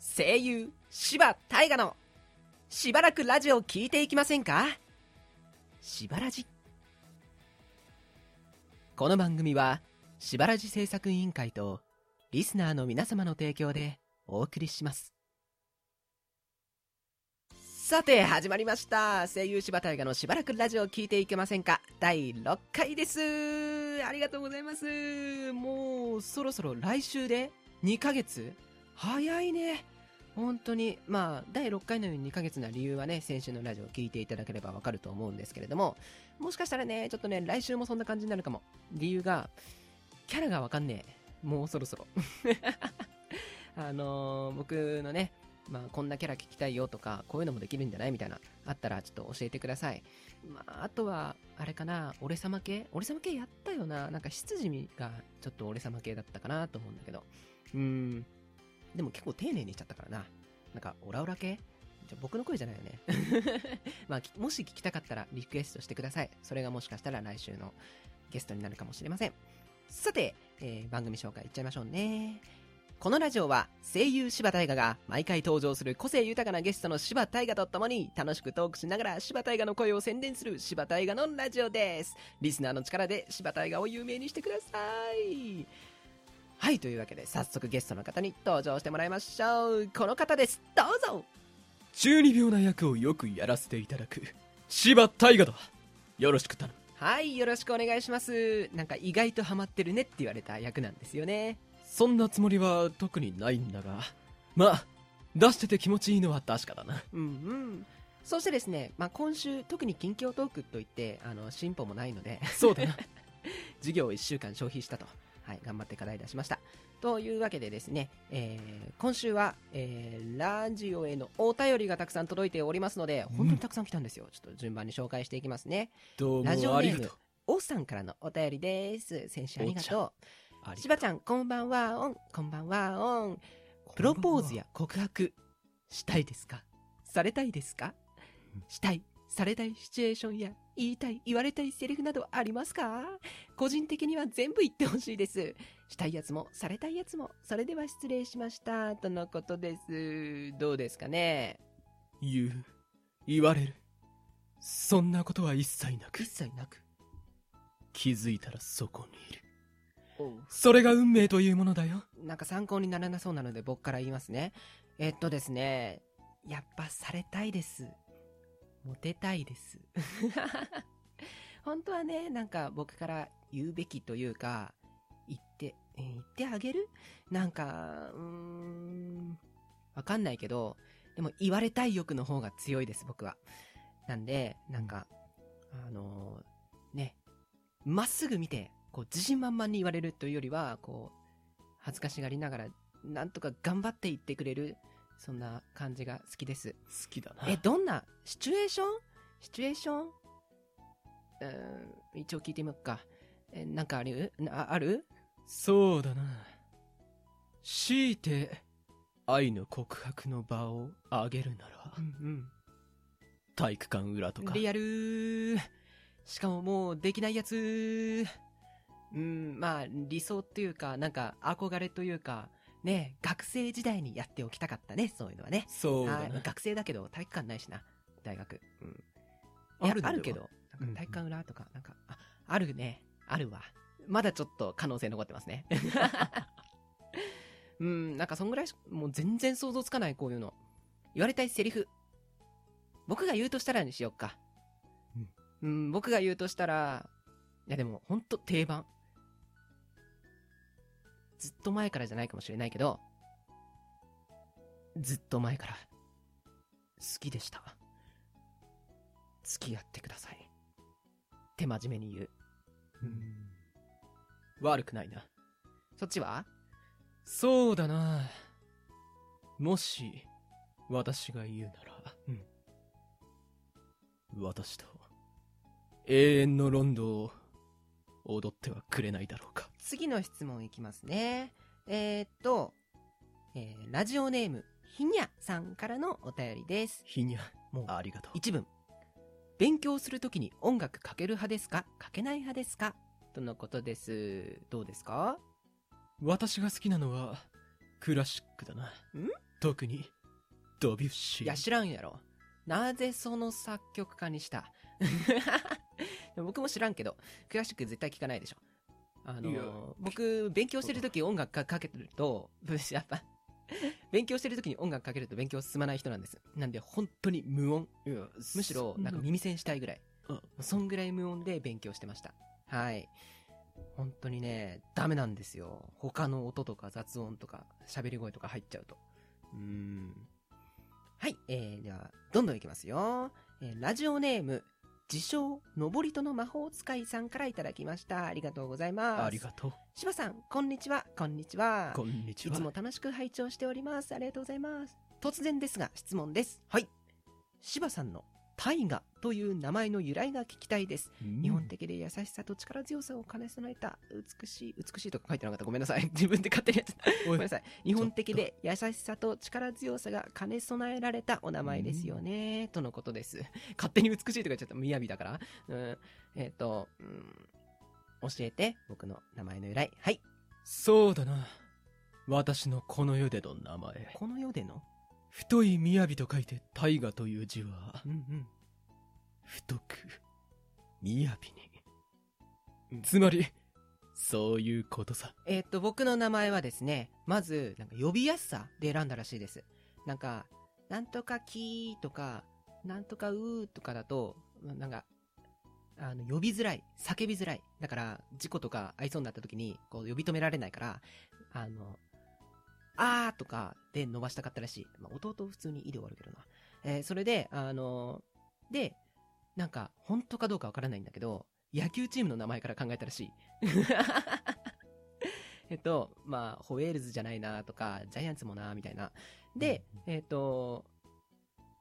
声優柴大河のしばらくラジオ聞いていきませんか？しばらじ。この番組はしばらじ制作委員会とリスナーの皆様の提供でお送りします。さて始まりました。声優柴大河のしばらくラジオ聞いていけませんか？第6回です。ありがとうございます。もうそろそろ来週で2ヶ月？早いね。本当にまあ第6回のように2ヶ月な理由はね先週のラジオを聞いていただければわかると思うんですけれどももしかしたらねちょっとね来週もそんな感じになるかも理由がキャラがわかんねえもうそろそろ あのー僕のねまあ、こんなキャラ聞きたいよとか、こういうのもできるんじゃないみたいな、あったらちょっと教えてください。まあ、あとは、あれかな、俺様系？俺様系やったよな。なんか、執事がちょっと俺様系だったかなと思うんだけど。うーん。でも結構丁寧にしちゃったからな。なんか、オラオラ系？じゃ僕の声じゃないよね。まあ、もし聞きたかったらリクエストしてください。それがもしかしたら来週のゲストになるかもしれません。さて、えー番組紹介いっちゃいましょうね。このラジオは声優柴大河が毎回登場する個性豊かなゲストの柴大河と共に楽しくトークしながら柴大河の声を宣伝する柴大河のラジオです。リスナーの力で柴大河を有名にしてください。はい、というわけで早速ゲストの方に登場してもらいましょう。この方です。どうぞ中二病な役をよくやらせていただく柴大河だよろしく頼むはい、よろしくお願いします。なんか意外とハマってるねって言われた役なんですよね。そんなつもりは特にないんだがまあ出してて気持ちいいのは確かだなうんうん。そしてですね、まあ、今週特に近況トークといってあの進歩もないのでそうだな 授業を1週間消費したと、はい、頑張って課題出しました。というわけでですね、えー今週は、えーラジオへのお便りがたくさん届いておりますので本当にたくさん来たんですよ、ちょっと順番に紹介していきますね。どうラジオネームもありがとうおさんからのお便りです。先週ありがとう。しばちゃんこんばんはオンこんばんはオンプロポーズや告白したいですか？されたいですか？したいされたいシチュエーションや言いたい言われたいセリフなどありますか？個人的には全部言ってほしいです。したいやつもされたいやつもそれでは失礼しましたとのことです。どうですかね？言う言われる。そんなことは一切なく。一切なく。気づいたらそこにいる。それが運命というものだよ。なんか参考にならなそうなので僕から言いますね。えっとですね、やっぱされたいです。モテたいです。本当はね、なんか僕から言うべきというか、言って、言ってあげる？なんか、うーん、わかんないけど、でも言われたい欲の方が強いです、僕は。なんで、なんか、あのーね、まっすぐ見て、こう自信満々に言われるというよりは、こう、恥ずかしがりながら、なんとか頑張って言ってくれる、そんな感じが好きです。好きだな。え、どんな、シチュエーション？シチュエーション？うーん、一応聞いてみようか。え、なんかある？なある？そうだな。強いて愛の告白の場をあげるなら。うん体育館裏とか。うん。リアルーしかももうできないやつ。うん、まあ理想っていうか、なんか憧れというか、ね、学生時代にやっておきたかったね、そういうのはね。そうだなはい学生だけど体育館ないしな、大学。うん。あるあるけど、なんか体育館裏とか、なんか、あ、あるね。あるわ。まだちょっと可能性残ってますね。うん、なんかそんぐらいし、もう全然想像つかない、こういうの。言われたいセリフ。僕が言うとしたらにしよっか。うん、僕が言うとしたら、いやでも、ほんと定番。ずっと前からじゃないかもしれないけど、ずっと前から、好きでした。付き合ってください。って真面目に言う。うん悪くないなそっちは？そうだなもし私が言うなら、私と永遠のロンドを踊ってはくれないだろうか次の質問いきますね。えー、っと、えーラジオネーム、ひにゃさんからのお便りです。ひにゃもうありがとう一文。勉強するときに音楽かける派ですか？かけない派ですか？とのことです。どうですか？私が好きなのはクラシックだな特にドビュッシーいや、知らんやろ。なぜその作曲家にした？僕も知らんけど、クラシック絶対聴かないでしょ。あの、僕、勉強してる時音楽かかけてると、やっぱ、勉強してる時に音楽かけると勉強進まない人なんです。なんで、本当に無音。むしろ、なんか耳栓したいぐらい。あそんぐらい無音で勉強してました。はい。本当にね、ダメなんですよ。他の音とか雑音とか喋り声とか入っちゃうと。うーん。はい、えー、では、どんどんいきますよ。えーラジオネーム、自称、登りとの魔法使いさんからいただきました。ありがとうございます。ありがとう柴さん、こんにちは。こんにちは。こんにちはいつも楽しく拝聴しております。ありがとうございます。突然ですが、質問です。はい。柴さんの大河という名前の由来が聞きたいです。日本的で優しさと力強さを兼ね備えた美しい、美しいとか書いてなかった。ごめんなさい。自分で勝手にやってた。ごめんなさい。日本的で優しさと力強さが兼ね備えられたお名前ですよね。とのことです。勝手に美しいとか言っちゃった。みやびだから。うん。えっ、と、うん。教えて、僕の名前の由来。はい。そうだな私のこの世での名前この世での？太い雅と書いて大河という字はうんうん。太く雅につまりそういうことさえーっと、僕の名前はですね、まず、なんか呼びやすさで選んだらしいです。なんか、なんとかきーとか、なんとかうーとかだと、なんか、あの、呼びづらい、叫びづらい。だから、事故とか合いそうになった時に、こう、呼び止められないから、あの、あーとかで伸ばしたかったらしい。まあ、弟普通にいで終わるけどな。えーそれで、あの、で、なんか、本当かどうかわからないんだけど、野球チームの名前から考えたらしい。えっと、まあ、ホエールズじゃないなとか、ジャイアンツもなみたいな。で、えっと、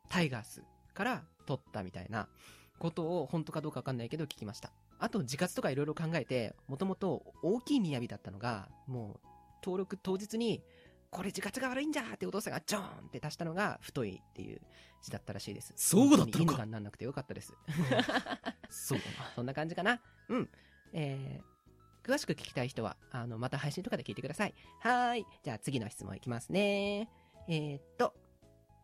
タイガースから取ったみたいなことを本当かどうかわかんないけど聞きました。あと、自活とかいろいろ考えて、もともと大きい雅だったのが、もう、登録当日に、これ自活が悪いんじゃーってお父さんがジョーンって足したのが太いっていう字だったらしいです。そうだったのか犬がなんなくてよかったです。そうだなそんな感じかな。うん。えー、詳しく聞きたい人は、あの、また配信とかで聞いてください。はーい。じゃあ次の質問いきますね。えー、っと、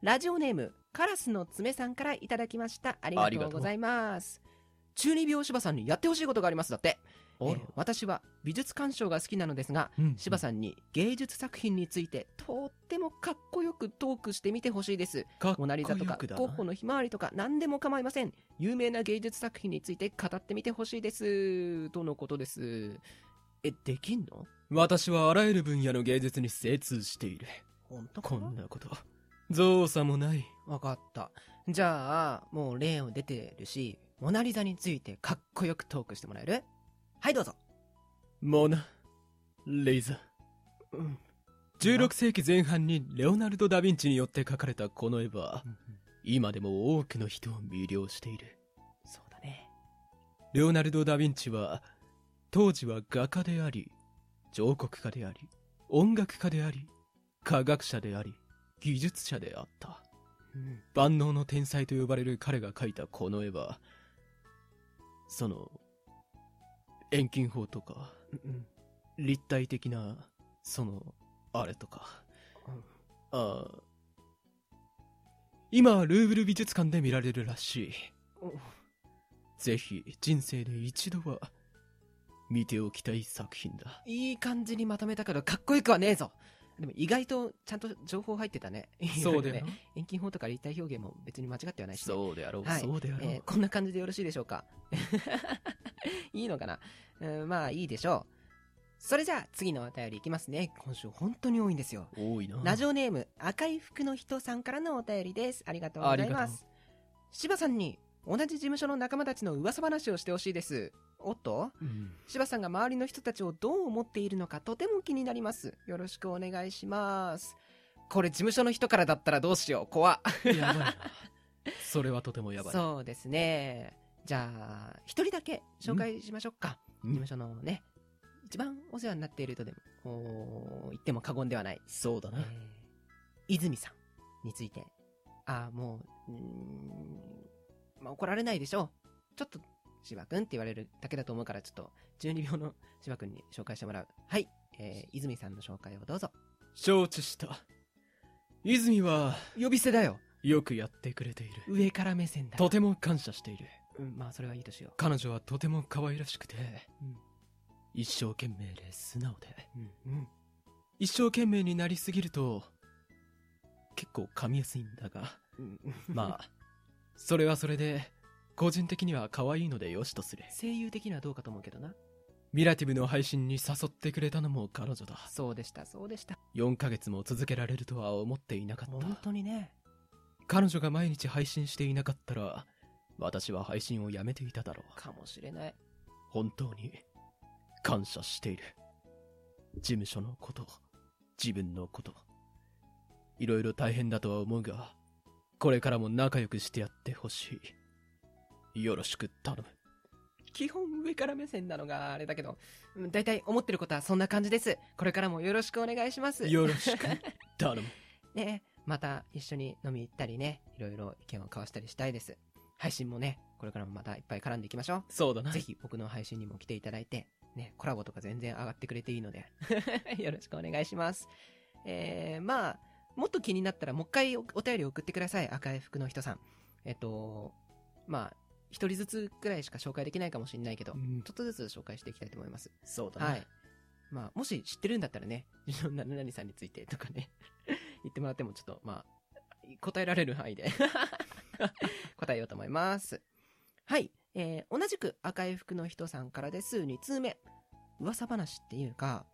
ラジオネーム、カラスの爪さんからいただきました。ありがとうございます。中二病柴さんにやってほしいことがあります。だって。えー私は美術鑑賞が好きなのですが、うん。柴さんに芸術作品についてとってもかっこよくトークしてみてほしいです。モナリザとかゴッホのひまわりとか何でも構いません。有名な芸術作品について語ってみてほしいです。とのことです。えできんの？私はあらゆる分野の芸術に精通している。本当こんなこと。造作もない。わかった。じゃあもう例を出てるしモナリザについてかっこよくトークしてもらえる？はいどうぞ。モナ・レイザうん。16世紀前半にレオナルド・ダ・ヴィンチによって描かれたこの絵は今でも多くの人を魅了している。そうだね。レオナルド・ダ・ヴィンチは当時は画家であり彫刻家であり音楽家であり科学者であり技術者であった。うん。万能の天才と呼ばれる彼が描いたこの絵はその遠近法とかうん立体的なそのあれとか、うん。ああ今はルーブル美術館で見られるらしい。おぜひ人生で一度は見ておきたい作品だ。いい感じにまとめたけどかっこよくはねえぞ。でも意外とちゃんと情報入ってたね。そうだよ。な ね遠近法とか立体表現も別に間違ってはないし、ね、そうであろう、はい。そうであろう、えーこんな感じでよろしいでしょうか？いいのかな、うんまあいいでしょう。それじゃあ次のお便りいきますね。今週本当に多いんですよ。多いな。ラジオネーム赤い服の人さんからのお便りです。ありがとうございます。柴さんに同じ事務所の仲間たちの噂話をしてほしいです。おっと？うん。柴さんが周りの人たちをどう思っているのかとても気になります。よろしくお願いします。これ事務所の人からだったらどうしよう。怖っ。やばいなそれはとてもやばい。そうですね。じゃあ、一人だけ紹介しましょうか。うん事務所のね、一番お世話になっているとでも、言っても過言ではない、そうだな、えー泉さんについて。あーもう、うーん、まあ、怒られないでしょう。ちょっと、芝くんって言われるだけだと思うから、ちょっと、12秒の芝くんに紹介してもらう。はい。えー泉さんの紹介をどうぞ。承知した泉は呼び捨てだよ。よくやってくれている。上から目線だ。とても感謝している。うん、まあそれはいいとしよ彼女はとても可愛らしくて、うん一生懸命で素直で、う。うん。うん。一生懸命になりすぎると、結構噛みやすいんだが、うん、まあ、それはそれで、個人的には可愛いのでよしとする。声優的にはどうかと思うけどな。ミラティブの配信に誘ってくれたのも彼女だ。そうでした、そうでした。4ヶ月も続けられるとは思っていなかっ本た。当にね。彼女が毎日配信していなかったら、私は配信をやめていただろう。かもしれない。本当に感謝している事務所のこと自分のこといろいろ大変だとは思うがこれからも仲良くしてやってほしいよろしく頼む基本上から目線なのがあれだけど、うん大体思ってることはそんな感じです。これからもよろしくお願いします。よろしく頼む ねまた一緒に飲み行ったりね、いろいろ意見を交わしたりしたいです。配信もね、これからもまたいっぱい絡んでいきましょう。そうだなぜひ僕の配信にも来ていただいて、ね、コラボとか全然上がってくれていいので、よろしくお願いします。えー、まあ、もっと気になったらもう一回おお便り送ってください。赤い服の人さん。えっと、まあ、一人ずつくらいしか紹介できないかもしれないけど、うんちょっとずつ紹介していきたいと思います。そうだな、はい。まあ、もし知ってるんだったらね、何々さんについてとかね、言ってもらってもちょっと、まあ、答えられる範囲で 答えようと思います。はい。えー同じく赤い服の人さんからです。2通目。噂話っていうか、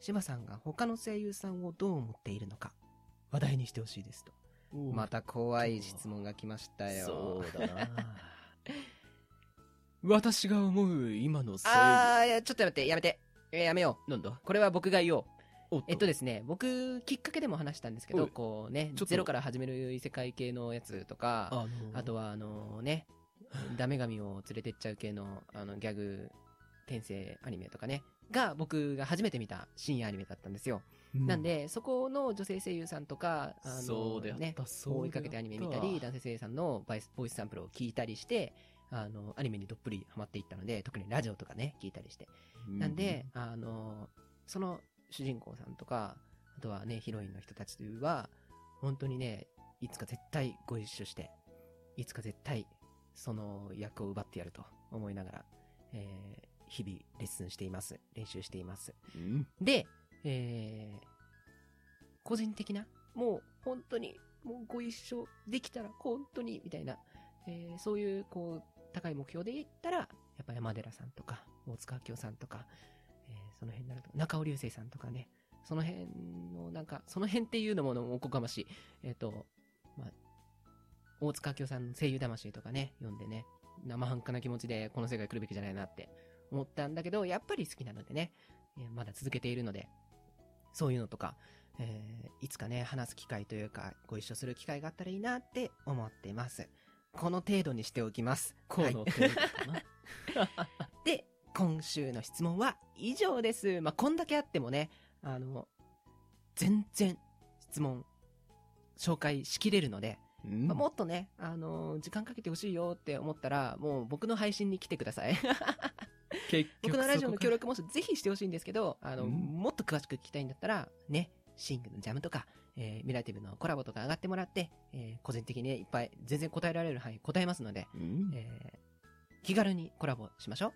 柴さんが他の声優さんをどう思っているのか、話題にしてほしいですと。また怖い質問が来ましたよ。そうだな 私が思う今の声優あー、いや、ちょっとやめて、やめて。えーやめよう。なんだこれは僕が言おう。えっとですね、僕、きっかけでも話したんですけど、こうねゼロから始める異世界系のやつとか、あのあとは、あのね、ダメ神を連れてっちゃう系の、あの、ギャグ、転生アニメとかね、が僕が初めて見た深夜アニメだったんですよ。うなんで、そこの女性声優さんとか、あのね、追いかけてアニメ見たり、男性声優さんのバイスボイスサンプルを聞いたりして、あの、アニメにどっぷりハマっていったので、特にラジオとかね、聞いたりして。なんで、あの、その主人公さんとか、あとはね、ヒロインの人たちは、本当にね、いつか絶対ご一緒して、いつか絶対その役を奪ってやると思いながら、えー日々レッスンしています。練習しています。うんで、えー個人的な、もう本当に、もうご一緒できたら本当に、みたいな、えーそういう、こう、高い目標で言ったら、やっぱ山寺さんとか、大塚明夫さんとか、えーその辺になると、中尾流星さんとかね、その辺の、なんか、その辺っていうのもおこがましい。えっ、と、まあ、大塚明夫さんの声優魂とかね、読んでね、生半可な気持ちでこの世界来るべきじゃないなって思ったんだけど、やっぱり好きなのでね、えーまだ続けているので、そういうのとか、えーいつかね、話す機会というか、ご一緒する機会があったらいいなって思っています。この程度にしておきます。この程度かな、で、今週の質問は以上です。まあ、こんだけあってもね、あの、全然質問紹介しきれるので、うんまあ、もっとね、あの時間かけてほしいよって思ったら、もう僕の配信に来てください。結局僕のラジオの協力もしぜひしてほしいんですけど、あの、うんもっと詳しく聞きたいんだったら、ね、シングのジャムとか、えーミラティブのコラボとか上がってもらって、えー個人的にね、いっぱい全然答えられる範囲答えますので、かうんえー気軽にコラボしましょう。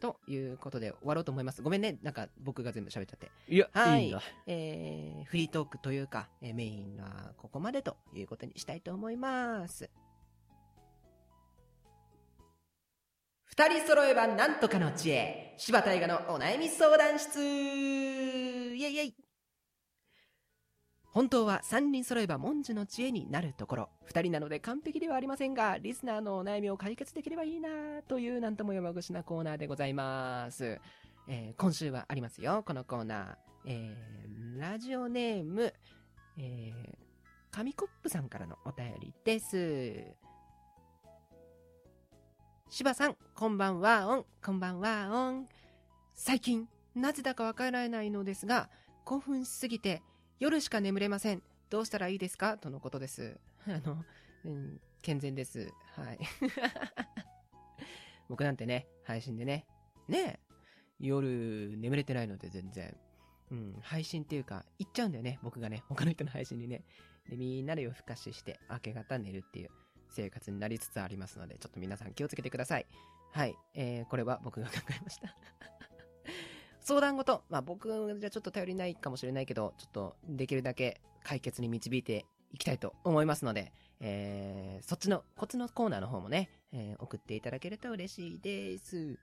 ということで終わろうと思います。ごめんね、なんか僕が全部喋っちゃって。いや、はいいいえーフリートークというか、えーメインはここまでということにしたいと思います。二人揃えばなんとかの知恵。柴大河のお悩み相談室イェイイェイ本当は三人揃えば文字の知恵になるところ。二人なので完璧ではありませんが、リスナーのお悩みを解決できればいいなというなんとも山口なコーナーでございます。えー今週はありますよ、このコーナー。えーラジオネーム、えー、紙コップさんからのお便りです。柴さん、こんばんは、オン、こんばんは、オン。最近、なぜだかわからないのですが、興奮しすぎて、夜しか眠れません。どうしたらいいですか？とのことです。あの、うん、健全です。はい。僕なんてね、配信でね、ね、夜眠れてないので全然。うん、配信っていうか、行っちゃうんだよね、僕がね、他の人の配信にね。で、みんなで夜更かしして、明け方寝るっていう生活になりつつありますので、ちょっと皆さん気をつけてください。はい。えー、これは僕が考えました。相談事、まあ僕じゃちょっと頼りないかもしれないけど、ちょっとできるだけ解決に導いていきたいと思いますので、えー、そっちのコツのコーナーの方もね、えー、送っていただけると嬉しいです。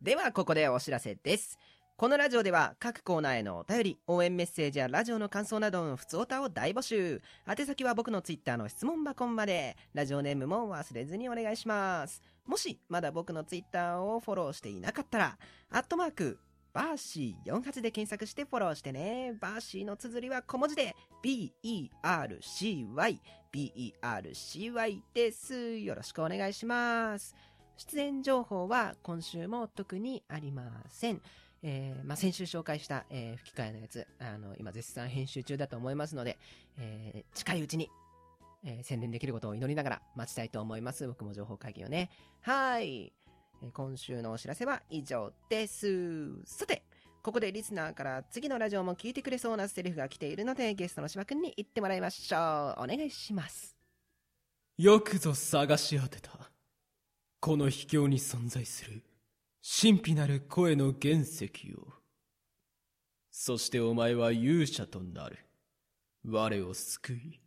では、ここでお知らせです。このラジオでは各コーナーへのお便り、応援メッセージやラジオの感想などの普通歌を大募集。宛先は僕のツイッターの質問箱まで。ラジオネームも忘れずにお願いします。もし、まだ僕のツイッターをフォローしていなかったら、アットマーク、バーシー48で検索してフォローしてね。バーシーの綴りは小文字で、B-E-R-C-Y、B-E-R-C-Y です。よろしくお願いします。出演情報は今週も特にありません。えーまあ、先週紹介した、えー吹き替えのやつ、あの、今絶賛編集中だと思いますので、えー近いうちに、えー宣伝できることを祈りながら待ちたいと思います。僕も情報会議をね。はい。今週のお知らせは以上です。さて、ここでリスナーから次のラジオも聞いてくれそうなセリフが来ているので、ゲストの芝くんに言ってもらいましょう。お願いします。よくぞ探し当てた。この秘境に存在する神秘なる声の原石を。そしてお前は勇者となる。我を救い、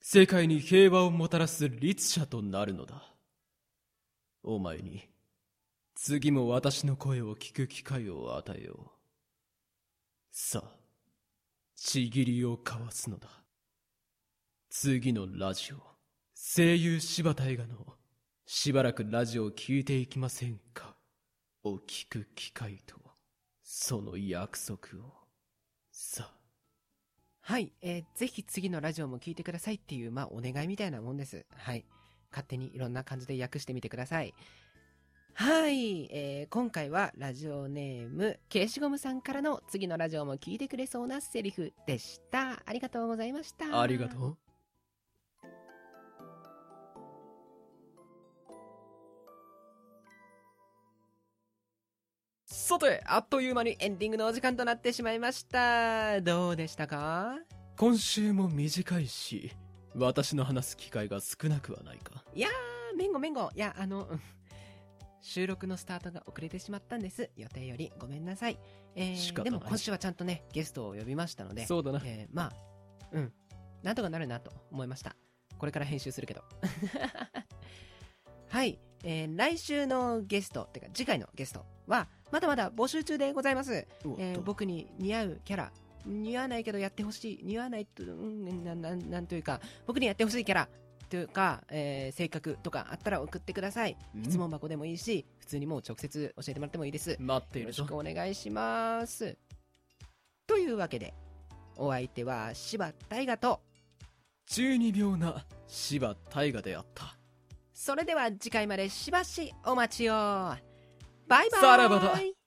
世界に平和をもたらす律者となるのだ。お前に、次も私の声を聞く機会を与えよう。さあ、ちぎりを交わすのだ。次のラジオ。声優柴田映画のしばらくラジオを聞いていきませんかを聞く機会とその約束をさあはい、えーぜひ次のラジオも聞いてくださいっていう、まあ、お願いみたいなもんです。はい。勝手にいろんな感じで訳してみてください。はい、えー今回はラジオネーム、消しゴムさんからの次のラジオも聞いてくれそうなセリフでした。ありがとうございました。ありがとうさて、あっという間にエンディングのお時間となってしまいました。どうでしたか？今週も短いし私の話す機会が少なくはないかいやー、めんごめんご。いや、あの、うん収録のスタートが遅れてしまったんです。予定よりごめんなさい。えー、でも今週はちゃんとね、ゲストを呼びましたので、そうだなえーまあ、うん、なんとかなるなと思いました。これから編集するけど。はい、えー来週のゲスト、てか次回のゲストは、まだまだ募集中でございます。えー僕に似合うキャラ、似合わないけどやってほしい、似合わないと、うん、なんなんなんというか、僕にやってほしいキャラというか、えー性格とかあったら送ってください。うん質問箱でもいいし、普通にもう直接教えてもらってもいいです。待っているぞよろしくお願いします。というわけで、お相手は柴大河と、12秒な柴大河であったそれでは次回までしばしお待ちを。バイバイさらばだ